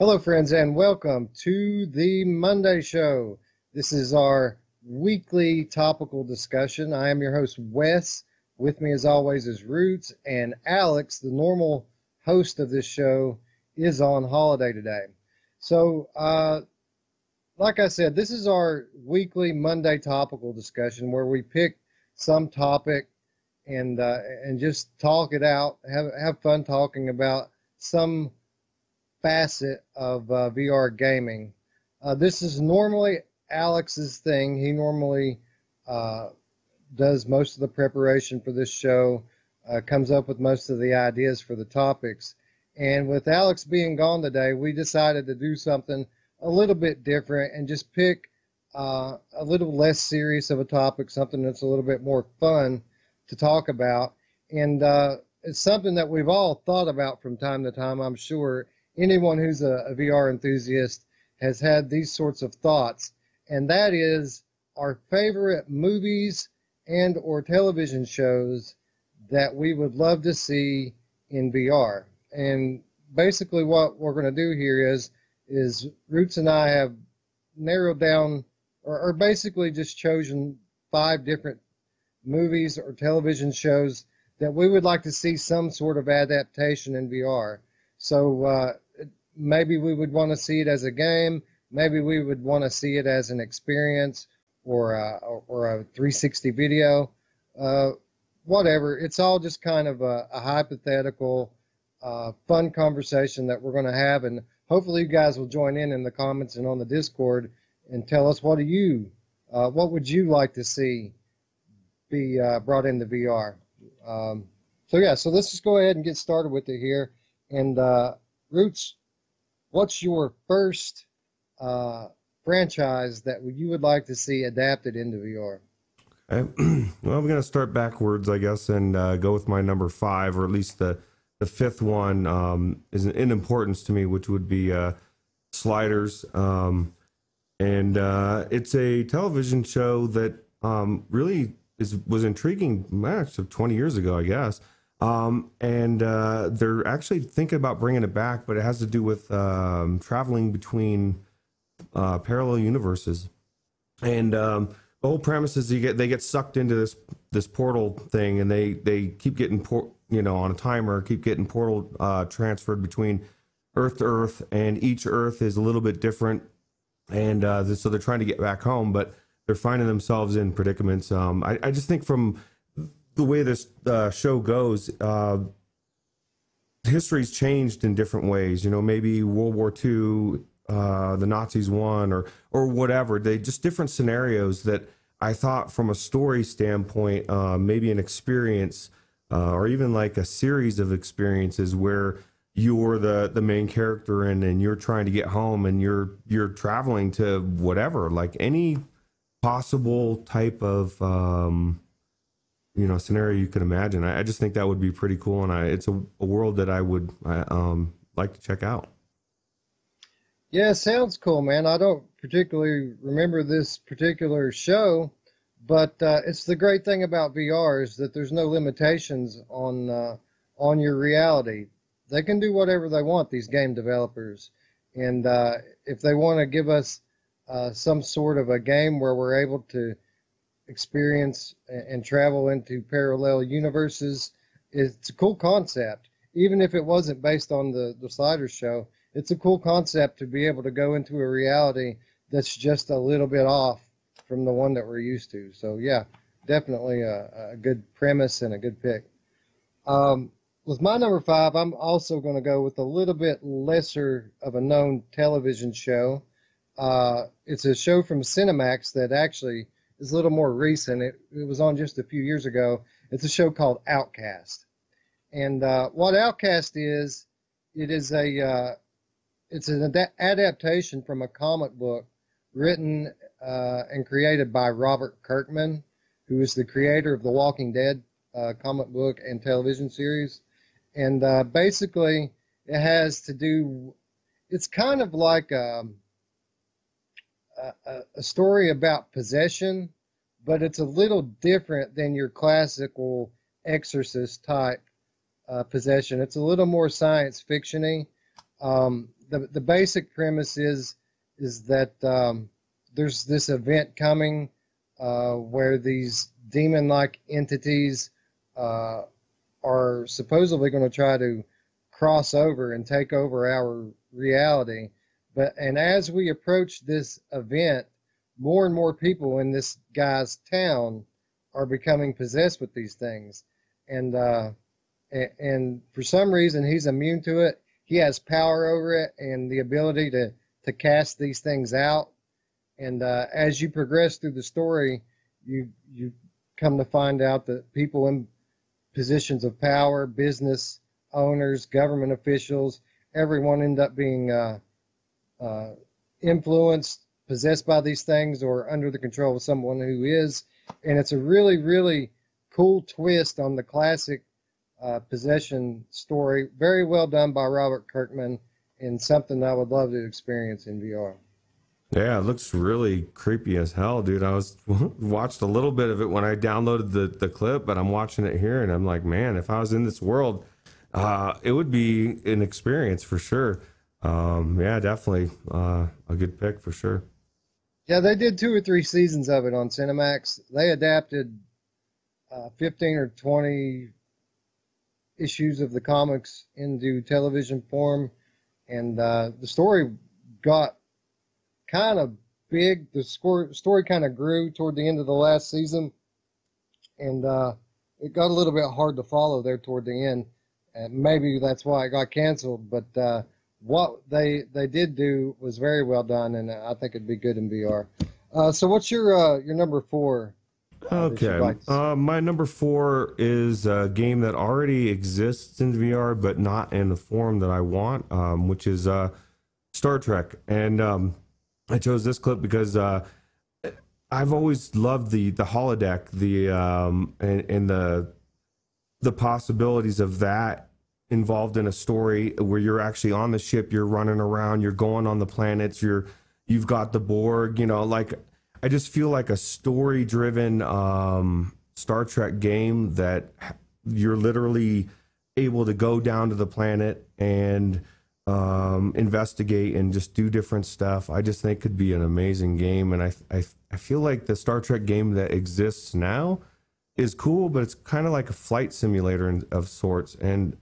Hello, friends, and welcome to the Monday Show. This is our weekly topical discussion. I am your host, Wes. With me, as always, is Roots, and Alex, the normal host of this show, is on holiday today. So, uh, like I said, this is our weekly Monday topical discussion where we pick some topic and uh, and just talk it out, have have fun talking about some facet of uh, VR gaming. Uh, this is normally Alex's thing. He normally uh, does most of the preparation for this show, uh, comes up with most of the ideas for the topics. And with Alex being gone today, we decided to do something a little bit different and just pick uh, a little less serious of a topic, something that's a little bit more fun to talk about. And uh, it's something that we've all thought about from time to time, I'm sure. Anyone who's a, a VR enthusiast has had these sorts of thoughts, and that is our favorite movies and or television shows that we would love to see in VR. And basically what we're going to do here is is Roots and I have narrowed down or, or basically just chosen five different movies or television shows that we would like to see some sort of adaptation in VR. So uh, maybe we would want to see it as a game. Maybe we would want to see it as an experience or a, or a 360 video. Uh, whatever. It's all just kind of a, a hypothetical, uh, fun conversation that we're going to have, and hopefully you guys will join in in the comments and on the Discord and tell us what do you, uh, what would you like to see be uh, brought into VR. Um, so yeah, so let's just go ahead and get started with it here. And uh, Roots, what's your first uh, franchise that you would like to see adapted into VR? Okay. well, I'm going to start backwards, I guess, and uh, go with my number five, or at least the the fifth one um, is in importance to me, which would be uh, Sliders. Um, and uh, it's a television show that um, really is was intriguing match of 20 years ago, I guess. Um, and uh, they're actually thinking about bringing it back, but it has to do with um, traveling between uh, parallel universes. And um, the whole premise is you get they get sucked into this this portal thing, and they they keep getting por- you know on a timer, keep getting portal uh, transferred between Earth to Earth, and each Earth is a little bit different, and uh, so they're trying to get back home, but they're finding themselves in predicaments. Um, I, I just think from the way this uh, show goes, uh, history's changed in different ways. You know, maybe World War II, uh, the Nazis won, or or whatever. They just different scenarios that I thought, from a story standpoint, uh, maybe an experience, uh, or even like a series of experiences where you're the the main character and and you're trying to get home and you're you're traveling to whatever, like any possible type of um, you know scenario you could imagine. I, I, just think that would be pretty cool, and I, it's a, a world that I would um, like to check out. Yeah, sounds cool, man. I don't particularly remember this particular show, but uh, it's the great thing about VR is that there's no limitations on uh, on your reality. They can do whatever they want. These game developers, and uh, if they want to give us uh, some sort of a game where we're able to experience and travel into parallel universes. It's a cool concept. Even if it wasn't based on the, the Sliders show, it's a cool concept to be able to go into a reality that's just a little bit off from the one that we're used to. So, yeah, definitely a, a good premise and a good pick. Um, with my number five, I'm also going to go with a little bit lesser of a known television show. Uh, it's a show from Cinemax that actually is a little more recent. It, it was on just a few years ago. It's a show called Outcast. And uh, what Outcast is, it is a uh, it's an ad- adaptation from a comic book written uh, and created by Robert Kirkman, who is the creator of the Walking Dead uh, comic book and television series. And uh, basically, it has to do. It's kind of like um, a, a story about possession, but it's a little different than your classical exorcist type uh, possession. It's a little more science fictiony. Um, the the basic premise is is that um, there's this event coming uh, where these demon-like entities uh, are supposedly going to try to cross over and take over our reality. But and as we approach this event, more and more people in this guy's town are becoming possessed with these things, and uh, and, and for some reason he's immune to it. He has power over it and the ability to to cast these things out. And uh, as you progress through the story, you you come to find out that people in positions of power, business owners, government officials, everyone end up being uh, uh, influenced, possessed by these things, or under the control of someone who is. And it's a really, really cool twist on the classic uh, possession story. Very well done by Robert Kirkman, and something I would love to experience in VR. Yeah, it looks really creepy as hell, dude. I was watched a little bit of it when I downloaded the the clip, but I'm watching it here, and I'm like, man, if I was in this world, uh, it would be an experience for sure. Um, yeah, definitely uh, a good pick for sure. Yeah, they did two or three seasons of it on Cinemax. They adapted uh, 15 or 20 issues of the comics into television form, and uh, the story got kind of big. The score, story kind of grew toward the end of the last season, and uh, it got a little bit hard to follow there toward the end. And maybe that's why it got canceled. But uh, what they they did do was very well done, and I think it'd be good in VR. Uh, so, what's your uh, your number four? Uh, okay, like uh, my number four is a game that already exists in VR, but not in the form that I want, um, which is uh, Star Trek. And um, I chose this clip because uh, I've always loved the the holodeck, the um, and, and the the possibilities of that involved in a story where you're actually on the ship, you're running around, you're going on the planets, you're you've got the Borg, you know, like I just feel like a story driven um, Star Trek game that you're literally able to go down to the planet and um, investigate and just do different stuff. I just think could be an amazing game, and I I I feel like the Star Trek game that exists now is cool, but it's kind of like a flight simulator of sorts. And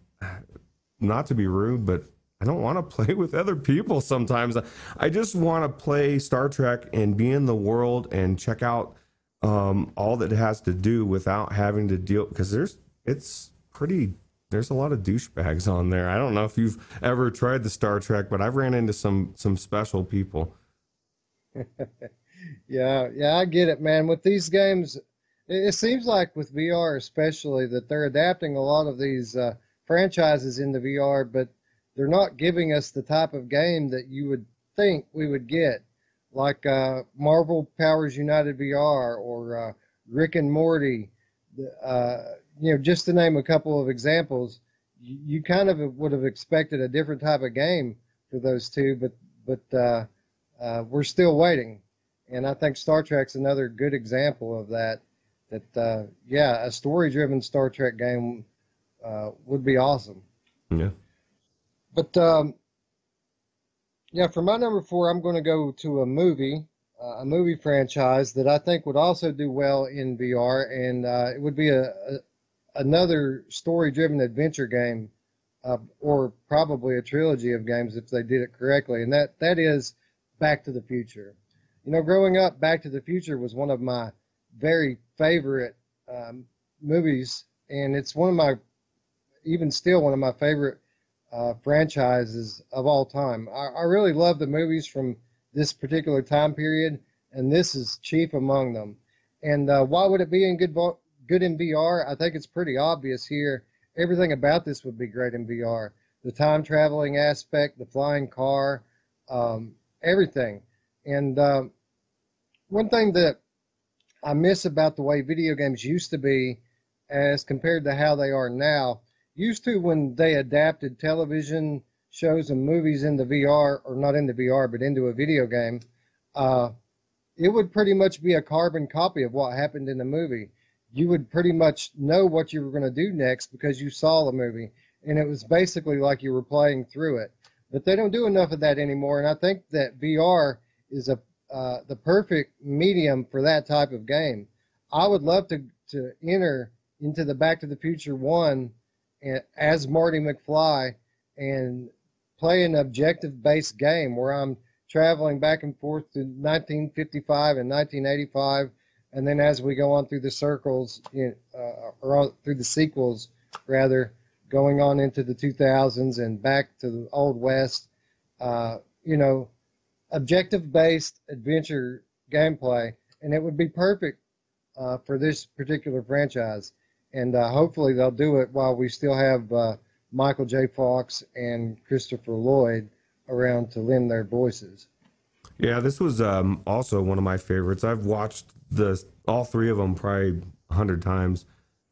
not to be rude, but I don't want to play with other people sometimes. I just want to play Star Trek and be in the world and check out um, all that it has to do without having to deal because there's it's pretty there's a lot of douchebags on there. I don't know if you've ever tried the Star Trek, but I've ran into some some special people. yeah, yeah, I get it, man. With these games, it, seems like with VR especially that they're adapting a lot of these uh, franchises in the VR, but they're not giving us the type of game that you would think we would get, like uh, Marvel Powers United VR or uh, Rick and Morty. Uh, you know, just to name a couple of examples, you, kind of would have expected a different type of game for those two, but but uh, uh, we're still waiting, and I think Star Trek's another good example of that that uh, yeah, a story-driven Star Trek game uh, would be awesome. Yeah. But um, yeah, for my number four, I'm going to go to a movie, uh, a movie franchise that I think would also do well in VR, and uh, it would be a, a another story-driven adventure game, uh, or probably a trilogy of games if they did it correctly, and that that is Back to the Future. You know, growing up, Back to the Future was one of my very favorite um, movies, and it's one of my, even still, one of my favorite uh, franchises of all time. I, I, really love the movies from this particular time period, and this is chief among them. And uh, why would it be in good good in VR? I think it's pretty obvious here. Everything about this would be great in VR. The time traveling aspect, the flying car, um, everything. And um, one thing that I miss about the way video games used to be as compared to how they are now. Used to when they adapted television shows and movies into VR, or not into VR, but into a video game, uh, it would pretty much be a carbon copy of what happened in the movie. You would pretty much know what you were going to do next because you saw the movie, and it was basically like you were playing through it. but they don't do enough of that anymore. And I think that VR is a uh, the perfect medium for that type of game. I would love to to enter into the Back to the Future one as Marty McFly and play an objective based game where I'm traveling back and forth to 1955 and 1985, and then as we go on through the circles, uh, or through the sequels, rather, going on into the 2000s and back to the Old West, uh, you know, objective based adventure gameplay, and it would be perfect uh, for this particular franchise. And uh, hopefully they'll do it while we still have uh, Michael J. Fox and Christopher Lloyd around to lend their voices. Yeah, this was um, also one of my favorites. I've watched the all three of them probably a hundred times,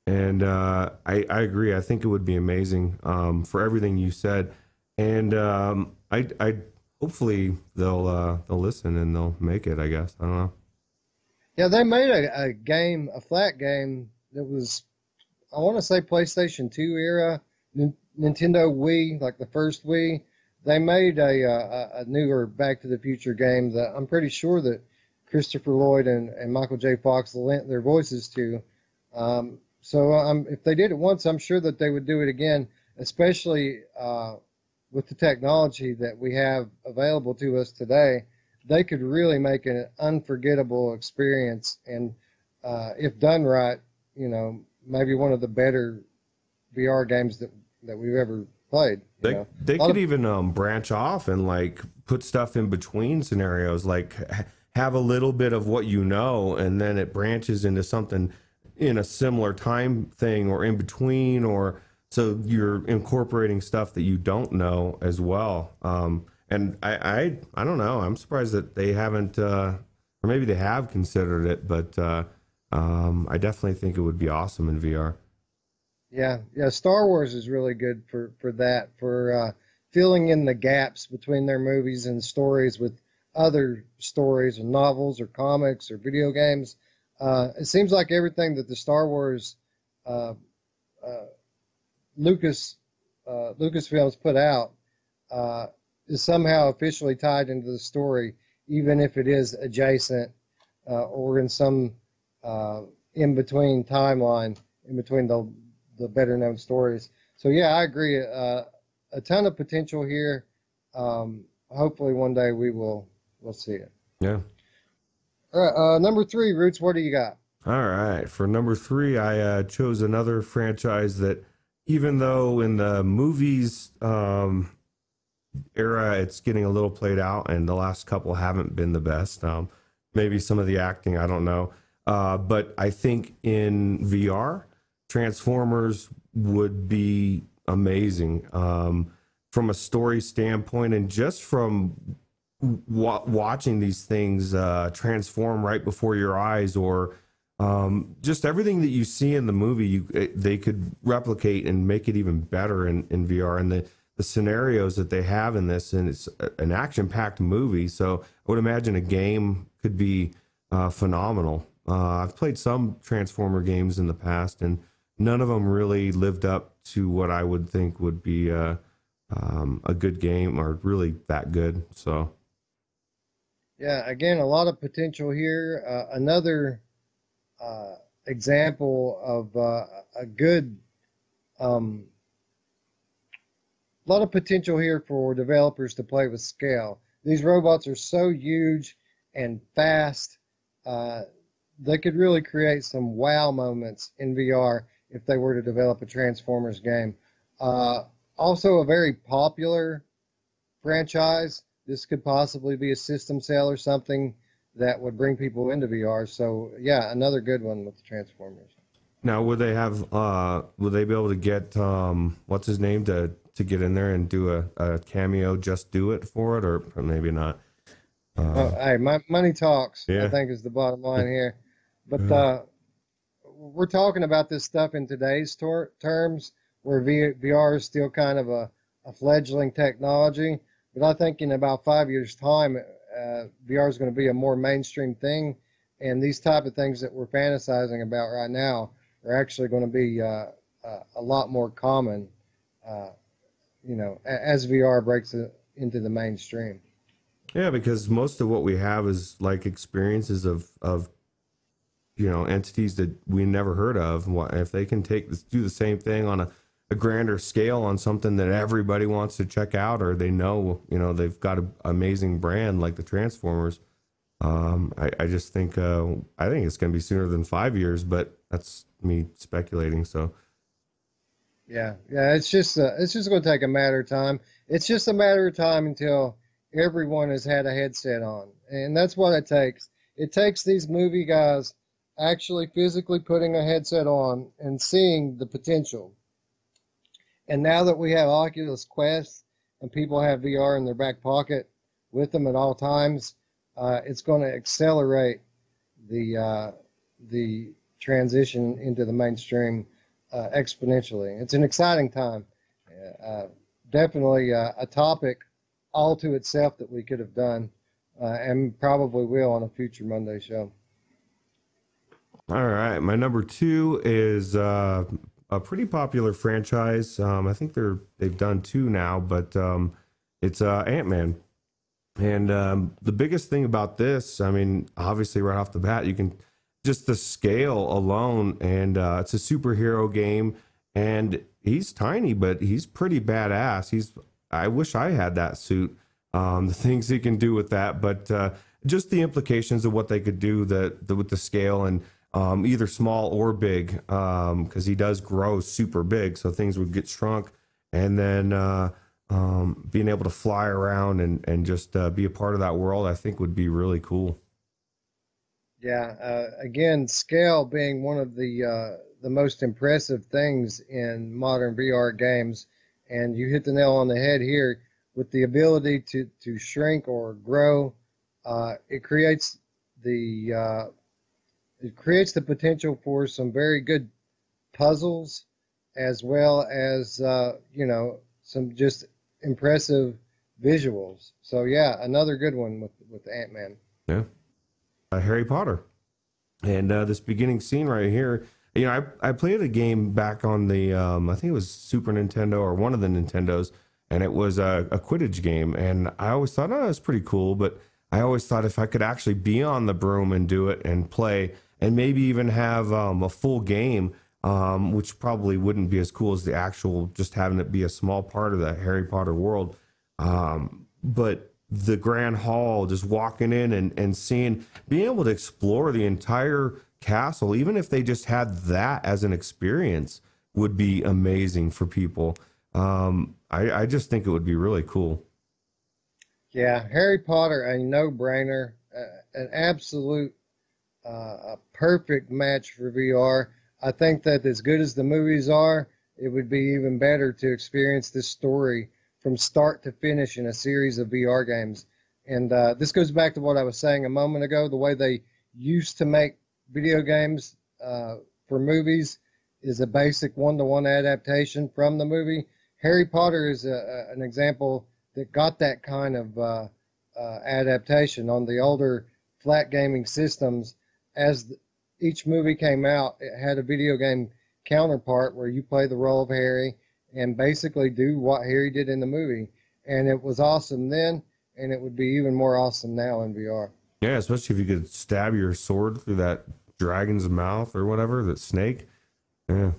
and uh, I, I agree. I think it would be amazing um, for everything you said, and um, I, I hopefully they'll uh, they'll listen and they'll make it. I guess I don't know. Yeah, they made a, a game, a flat game that was, I want to say PlayStation Two era, Nintendo Wii, like the first Wii they made a, a, a newer Back to the Future game that I'm pretty sure that Christopher Lloyd and, and Michael J. Fox lent their voices to. Um, so um, if they did it once, I'm sure that they would do it again, especially uh, with the technology that we have available to us today. They could really make an unforgettable experience, and uh, if done right, you know, maybe one of the better VR games that that we've ever played. They, know? they could of, even um, branch off and like put stuff in between scenarios, like have a little bit of what you know, and then it branches into something in a similar time thing or in between, or so you're incorporating stuff that you don't know as well. Um, and I, I, I don't know. I'm surprised that they haven't, uh, or maybe they have considered it, but uh, um, I definitely think it would be awesome in VR. Yeah, yeah. Star Wars is really good for for that for uh, filling in the gaps between their movies and stories with other stories and novels or comics or video games. Uh, it seems like everything that the Star Wars uh, uh Lucas uh, Lucasfilms put out uh, is somehow officially tied into the story, even if it is adjacent or in some in between timeline in between the the better known stories. So yeah, I agree. Uh, a ton of potential here. Um, hopefully, one day we will we'll see it. Yeah. All right. Uh, number three, Roots. What do you got? All right. For number three, I uh, chose another franchise that, even though in the movies um, era, it's getting a little played out, and the last couple haven't been the best. Um, maybe some of the acting, I don't know. Uh, but I think in VR, Transformers would be amazing um, from a story standpoint, and just from watching these things uh, transform right before your eyes, or um, just everything that you see in the movie, you, they could replicate and make it even better in, in VR. And the the scenarios that they have in this, and it's an action packed movie, so I would imagine a game could be uh, phenomenal. Uh, I've played some Transformer games in the past, and none of them really lived up to what I would think would be a, um, a good game or really that good. So, yeah, again, a lot of potential here. Uh, another uh, example of uh, a good, um, a lot of potential here for developers to play with scale. These robots are so huge and fast. Uh, they could really create some wow moments in VR if they were to develop a Transformers game. Uh, also, a very popular franchise. This could possibly be a system sale or something that would bring people into VR. So, yeah, another good one with the Transformers. Now, would they have? Uh, would they be able to get um, what's his name to to get in there and do a, a cameo? Just do it for it, or maybe not. Uh, oh, hey, my, money talks. Yeah. I think is the bottom line here. But uh, we're talking about this stuff in today's terms, where VR is still kind of a, a, fledgling technology. But I think in about five years' time, uh, VR is going to be a more mainstream thing, and these type of things that we're fantasizing about right now are actually going to be uh, uh, a lot more common. Uh, you know, as VR breaks into the mainstream. Yeah, because most of what we have is like experiences of of you know entities that we never heard of. What if they can take do the same thing on a, a grander scale on something that everybody wants to check out, or they know you know they've got an amazing brand like the Transformers. Um, I, I just think uh, I think it's going to be sooner than five years, but that's me speculating. So yeah, yeah, it's just uh, it's just going to take a matter of time. It's just a matter of time until everyone has had a headset on, and that's what it takes. It takes these movie guys actually physically putting a headset on and seeing the potential. And now that we have Oculus Quest and people have VR in their back pocket with them at all times, uh, it's going to accelerate the uh, the transition into the mainstream uh, exponentially. It's an exciting time. Uh, definitely uh, a topic all to itself that we could have done uh, and probably will on a future Monday show. All right, my number two is uh, a pretty popular franchise. Um, I think they're they've done two now, but um, it's uh, Ant Man. And um, the biggest thing about this, I mean, obviously right off the bat, you can just the scale alone, and uh, it's a superhero game, and he's tiny, but he's pretty badass. He's I wish I had that suit. Um, the things he can do with that, but uh, just the implications of what they could do the, the with the scale and um, either small or big, because um, he does grow super big, so things would get shrunk, and then uh, um, being able to fly around and and just uh, be a part of that world, I think would be really cool. Yeah, uh, again, scale being one of the uh, the most impressive things in modern VR games, and you hit the nail on the head here with the ability to to shrink or grow. Uh, it creates the uh, it creates the potential for some very good puzzles as well as uh, you know some just impressive visuals. So yeah, another good one with with Ant Man. Yeah, uh, Harry Potter, and uh, this beginning scene right here. You know, I I played a game back on the um, I think it was Super Nintendo or one of the Nintendos, and it was a, a Quidditch game, and I always thought, oh, that's pretty cool, but I always thought if I could actually be on the broom and do it and play, and maybe even have um, a full game, um, which probably wouldn't be as cool as the actual just having it be a small part of the Harry Potter world. Um, but the Grand Hall, just walking in and, and seeing, being able to explore the entire castle, even if they just had that as an experience, would be amazing for people. Um, I, I just think it would be really cool. Yeah, Harry Potter, a no brainer, uh, an absolute uh, a perfect match for VR. I think that as good as the movies are, it would be even better to experience this story from start to finish in a series of VR games. And uh, this goes back to what I was saying a moment ago the way they used to make video games uh, for movies is a basic one to one adaptation from the movie. Harry Potter is a, a, an example that got that kind of uh, uh adaptation on the older flat gaming systems as each movie came out, it had a video game counterpart where you play the role of Harry and basically do what Harry did in the movie. And it was awesome then, and it would be even more awesome now in VR. Yeah, especially if you could stab your sword through that dragon's mouth or whatever, that snake. Yeah.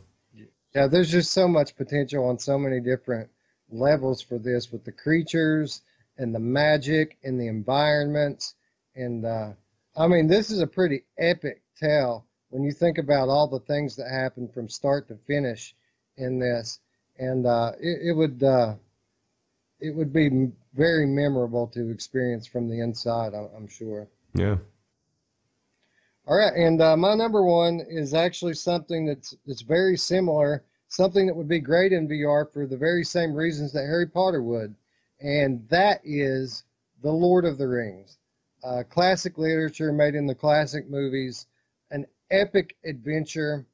Yeah, there's just so much potential on so many different levels for this with the creatures and the magic and the environments and uh, I mean, this is a pretty epic tale when you think about all the things that happened from start to finish in this, and uh, it, it, would uh, it would be very memorable to experience from the inside. I'm sure. Yeah. All right, and uh, my number one is actually something that's that's very similar, something that would be great in VR for the very same reasons that Harry Potter would, and that is the Lord of the Rings uh, classic literature made in the classic movies, an epic adventure.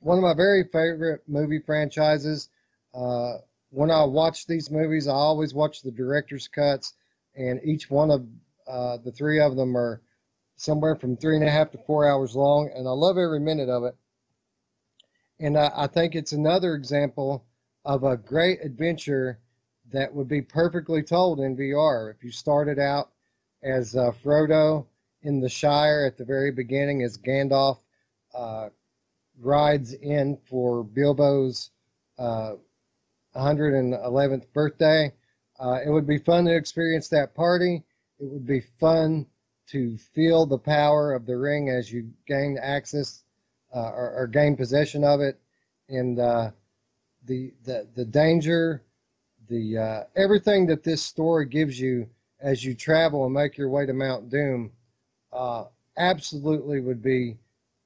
One of my very favorite movie franchises. Uh, when I watch these movies, I always watch the director's cuts, and each one of uh, the three of them are somewhere from three and a half to four hours long, and I love every minute of it. And I, I think it's another example of a great adventure that would be perfectly told in VR. If you started out as uh, Frodo in the Shire at the very beginning, as Gandalf uh, rides in for Bilbo's uh, 111th birthday, uh, it would be fun to experience that party. It would be fun to feel the power of the ring as you gain access uh, or, or, gain possession of it, and uh, the the the danger, the everything that this story gives you as you travel and make your way to Mount Doom, uh, absolutely would be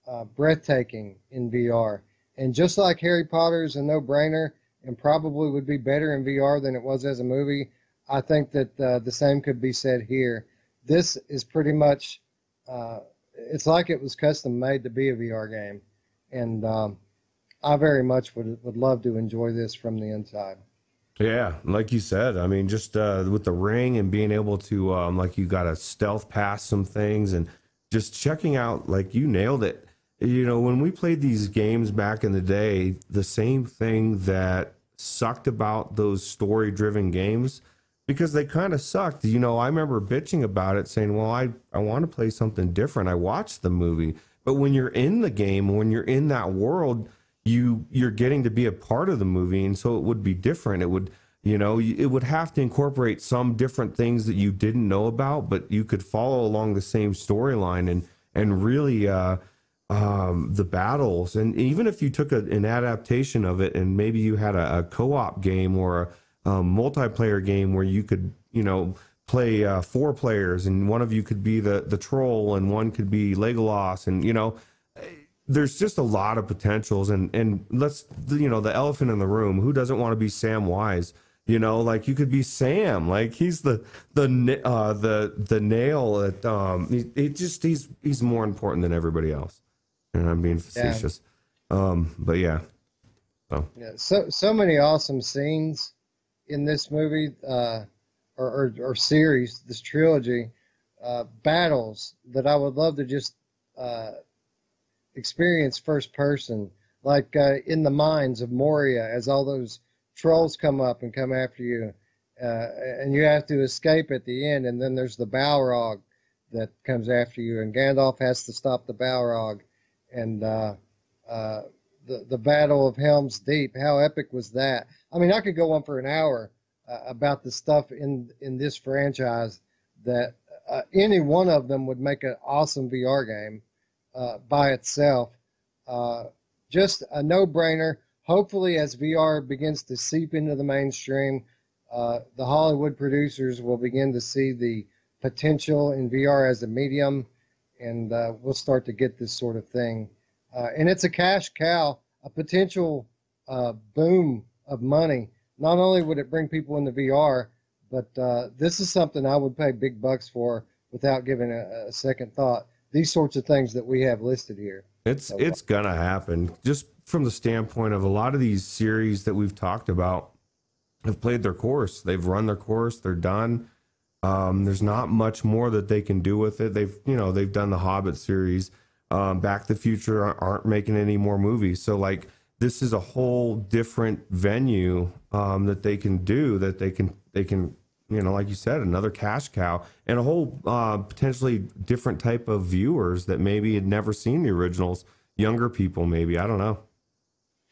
uh, breathtaking in VR. And just like Harry Potter is a no-brainer, and probably would be better in VR than it was as a movie, I think that uh, the same could be said here. This is pretty much. it's like it was custom made to be a VR game, and um, I very much would would love to enjoy this from the inside. Yeah, like you said, I mean, just uh, with the ring and being able to, um, like, you got to stealth past some things and just checking out, like, you nailed it. You know, when we played these games back in the day, the same thing that sucked about those story driven games because they kind of sucked. You know, I remember bitching about it saying, well, I, I want to play something different. I watched the movie. But when you're in the game, when you're in that world, you you're getting to be a part of the movie and so it would be different. It would you know it would have to incorporate some different things that you didn't know about but you could follow along the same storyline and and really uh um the battles. And even if you took a, an adaptation of it and maybe you had a, a co-op game or a, multiplayer game where you could you know play uh, four players and one of you could be the the troll and one could be Legolas and you know there's just a lot of potentials and and let's you know the elephant in the room who doesn't want to be Samwise? You know like you could be sam like he's the the uh the the nail that um he, he just he's he's more important than everybody else. And i'm being facetious. Yeah. um but yeah so. Yeah so so many awesome scenes in this movie uh or or, or series this trilogy uh battles that i would love to just uh experience first person, like uh, in the mines of Moria, as all those trolls come up and come after you, uh, and you have to escape at the end. And then there's the Balrog that comes after you, and Gandalf has to stop the Balrog, and uh, uh, the the Battle of Helm's Deep. How epic was that? I mean, I could go on for an hour uh, about the stuff in in this franchise that uh, any one of them would make an awesome VR game uh, by itself. Uh, just a no-brainer. Hopefully, as VR begins to seep into the mainstream, uh, the Hollywood producers will begin to see the potential in VR as a medium, and uh, we'll start to get this sort of thing. Uh, and it's a cash cow, a potential boom of money. Not only would it bring people into VR, but this is something I would pay big bucks for without giving a, a second thought these sorts of things that we have listed here. It's it's gonna happen. Just from the standpoint of a lot of these series that we've talked about have played their course. They've run their course. They're done. Um, there's not much more that they can do with it. They've you know they've done the Hobbit series. Um, Back to the Future aren't making any more movies. So like this is a whole different venue um, that they can do that they can they can you know, like you said, another cash cow and a whole uh, potentially different type of viewers that maybe had never seen the originals, younger people, maybe. I don't know.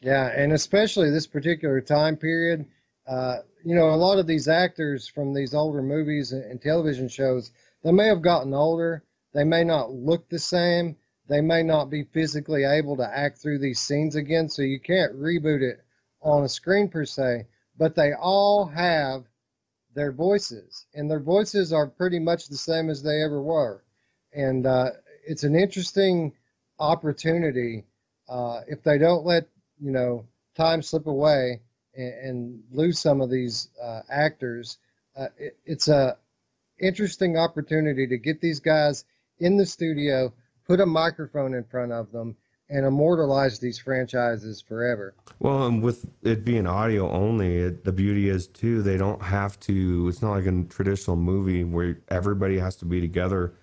Yeah, and especially this particular time period. Uh, you know, a lot of these actors from these older movies and television shows, they may have gotten older. They may not look the same. They may not be physically able to act through these scenes again. So you can't reboot it on a screen per se. But they all have their voices, and their voices are pretty much the same as they ever were. And uh, it's an interesting opportunity uh, if they don't let you know time slip away and, and lose some of these uh, actors. Uh, it, it's a interesting opportunity to get these guys in the studio, put a microphone in front of them, and immortalize these franchises forever. Well, and with it being audio only, it, the beauty is too they don't have to. It's not like a traditional movie where everybody has to be together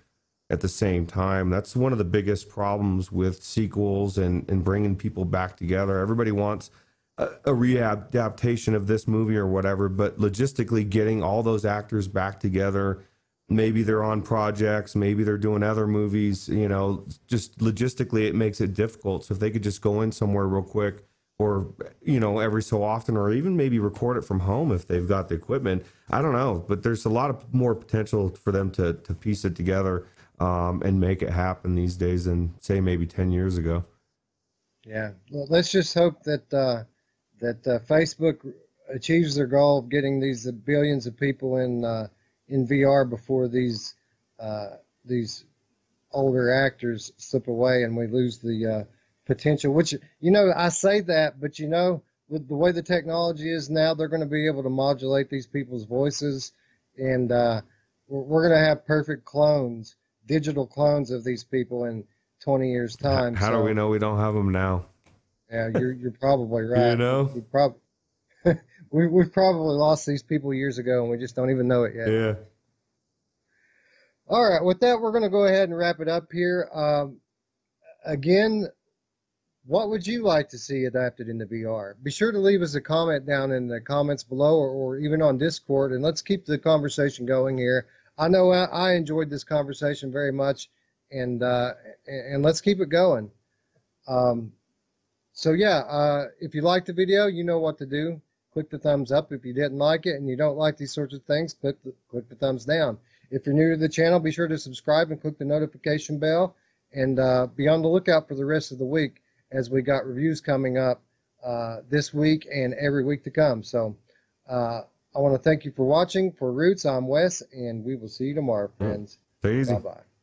at the same time. That's one of the biggest problems with sequels and and bringing people back together. Everybody wants a, a readaptation of this movie or whatever, but logistically getting all those actors back together. Maybe they're on projects, maybe they're doing other movies. You know, just logistically, it makes it difficult. So if they could just go in somewhere real quick, or you know, every so often, or even maybe record it from home if they've got the equipment. I don't know, but there's a lot of more potential for them to to piece it together um, and make it happen these days than say maybe ten years ago. Yeah, well, let's just hope that uh, that uh, Facebook achieves their goal of getting these billions of people in uh, in VR before these uh, these older actors slip away and we lose the uh, potential. Which you know, I say that, but you know, with the way the technology is now, they're going to be able to modulate these people's voices, and uh, we're, going to have perfect clones, digital clones of these people in 20 years time. How, how so, do we know we don't have them now? Yeah, you're you're probably right. you know, we probably we we've probably lost these people years ago, and we just don't even know it yet. Yeah. All right, with that, we're going to go ahead and wrap it up here. Um, again, what would you like to see adapted into VR? Be sure to leave us a comment down in the comments below or, or even on Discord, and let's keep the conversation going here. I know I, I enjoyed this conversation very much, and uh, and let's keep it going. Um, so yeah, uh, if you like the video, you know what to do. Click the thumbs up. If you didn't like it and you don't like these sorts of things, click the, click the thumbs down. If you're new to the channel, be sure to subscribe and click the notification bell. And uh, be on the lookout for the rest of the week as we got reviews coming up uh, this week and every week to come. So uh, I want to thank you for watching. For Roots, I'm Wes, and we will see you tomorrow, friends. Stay easy. Bye bye.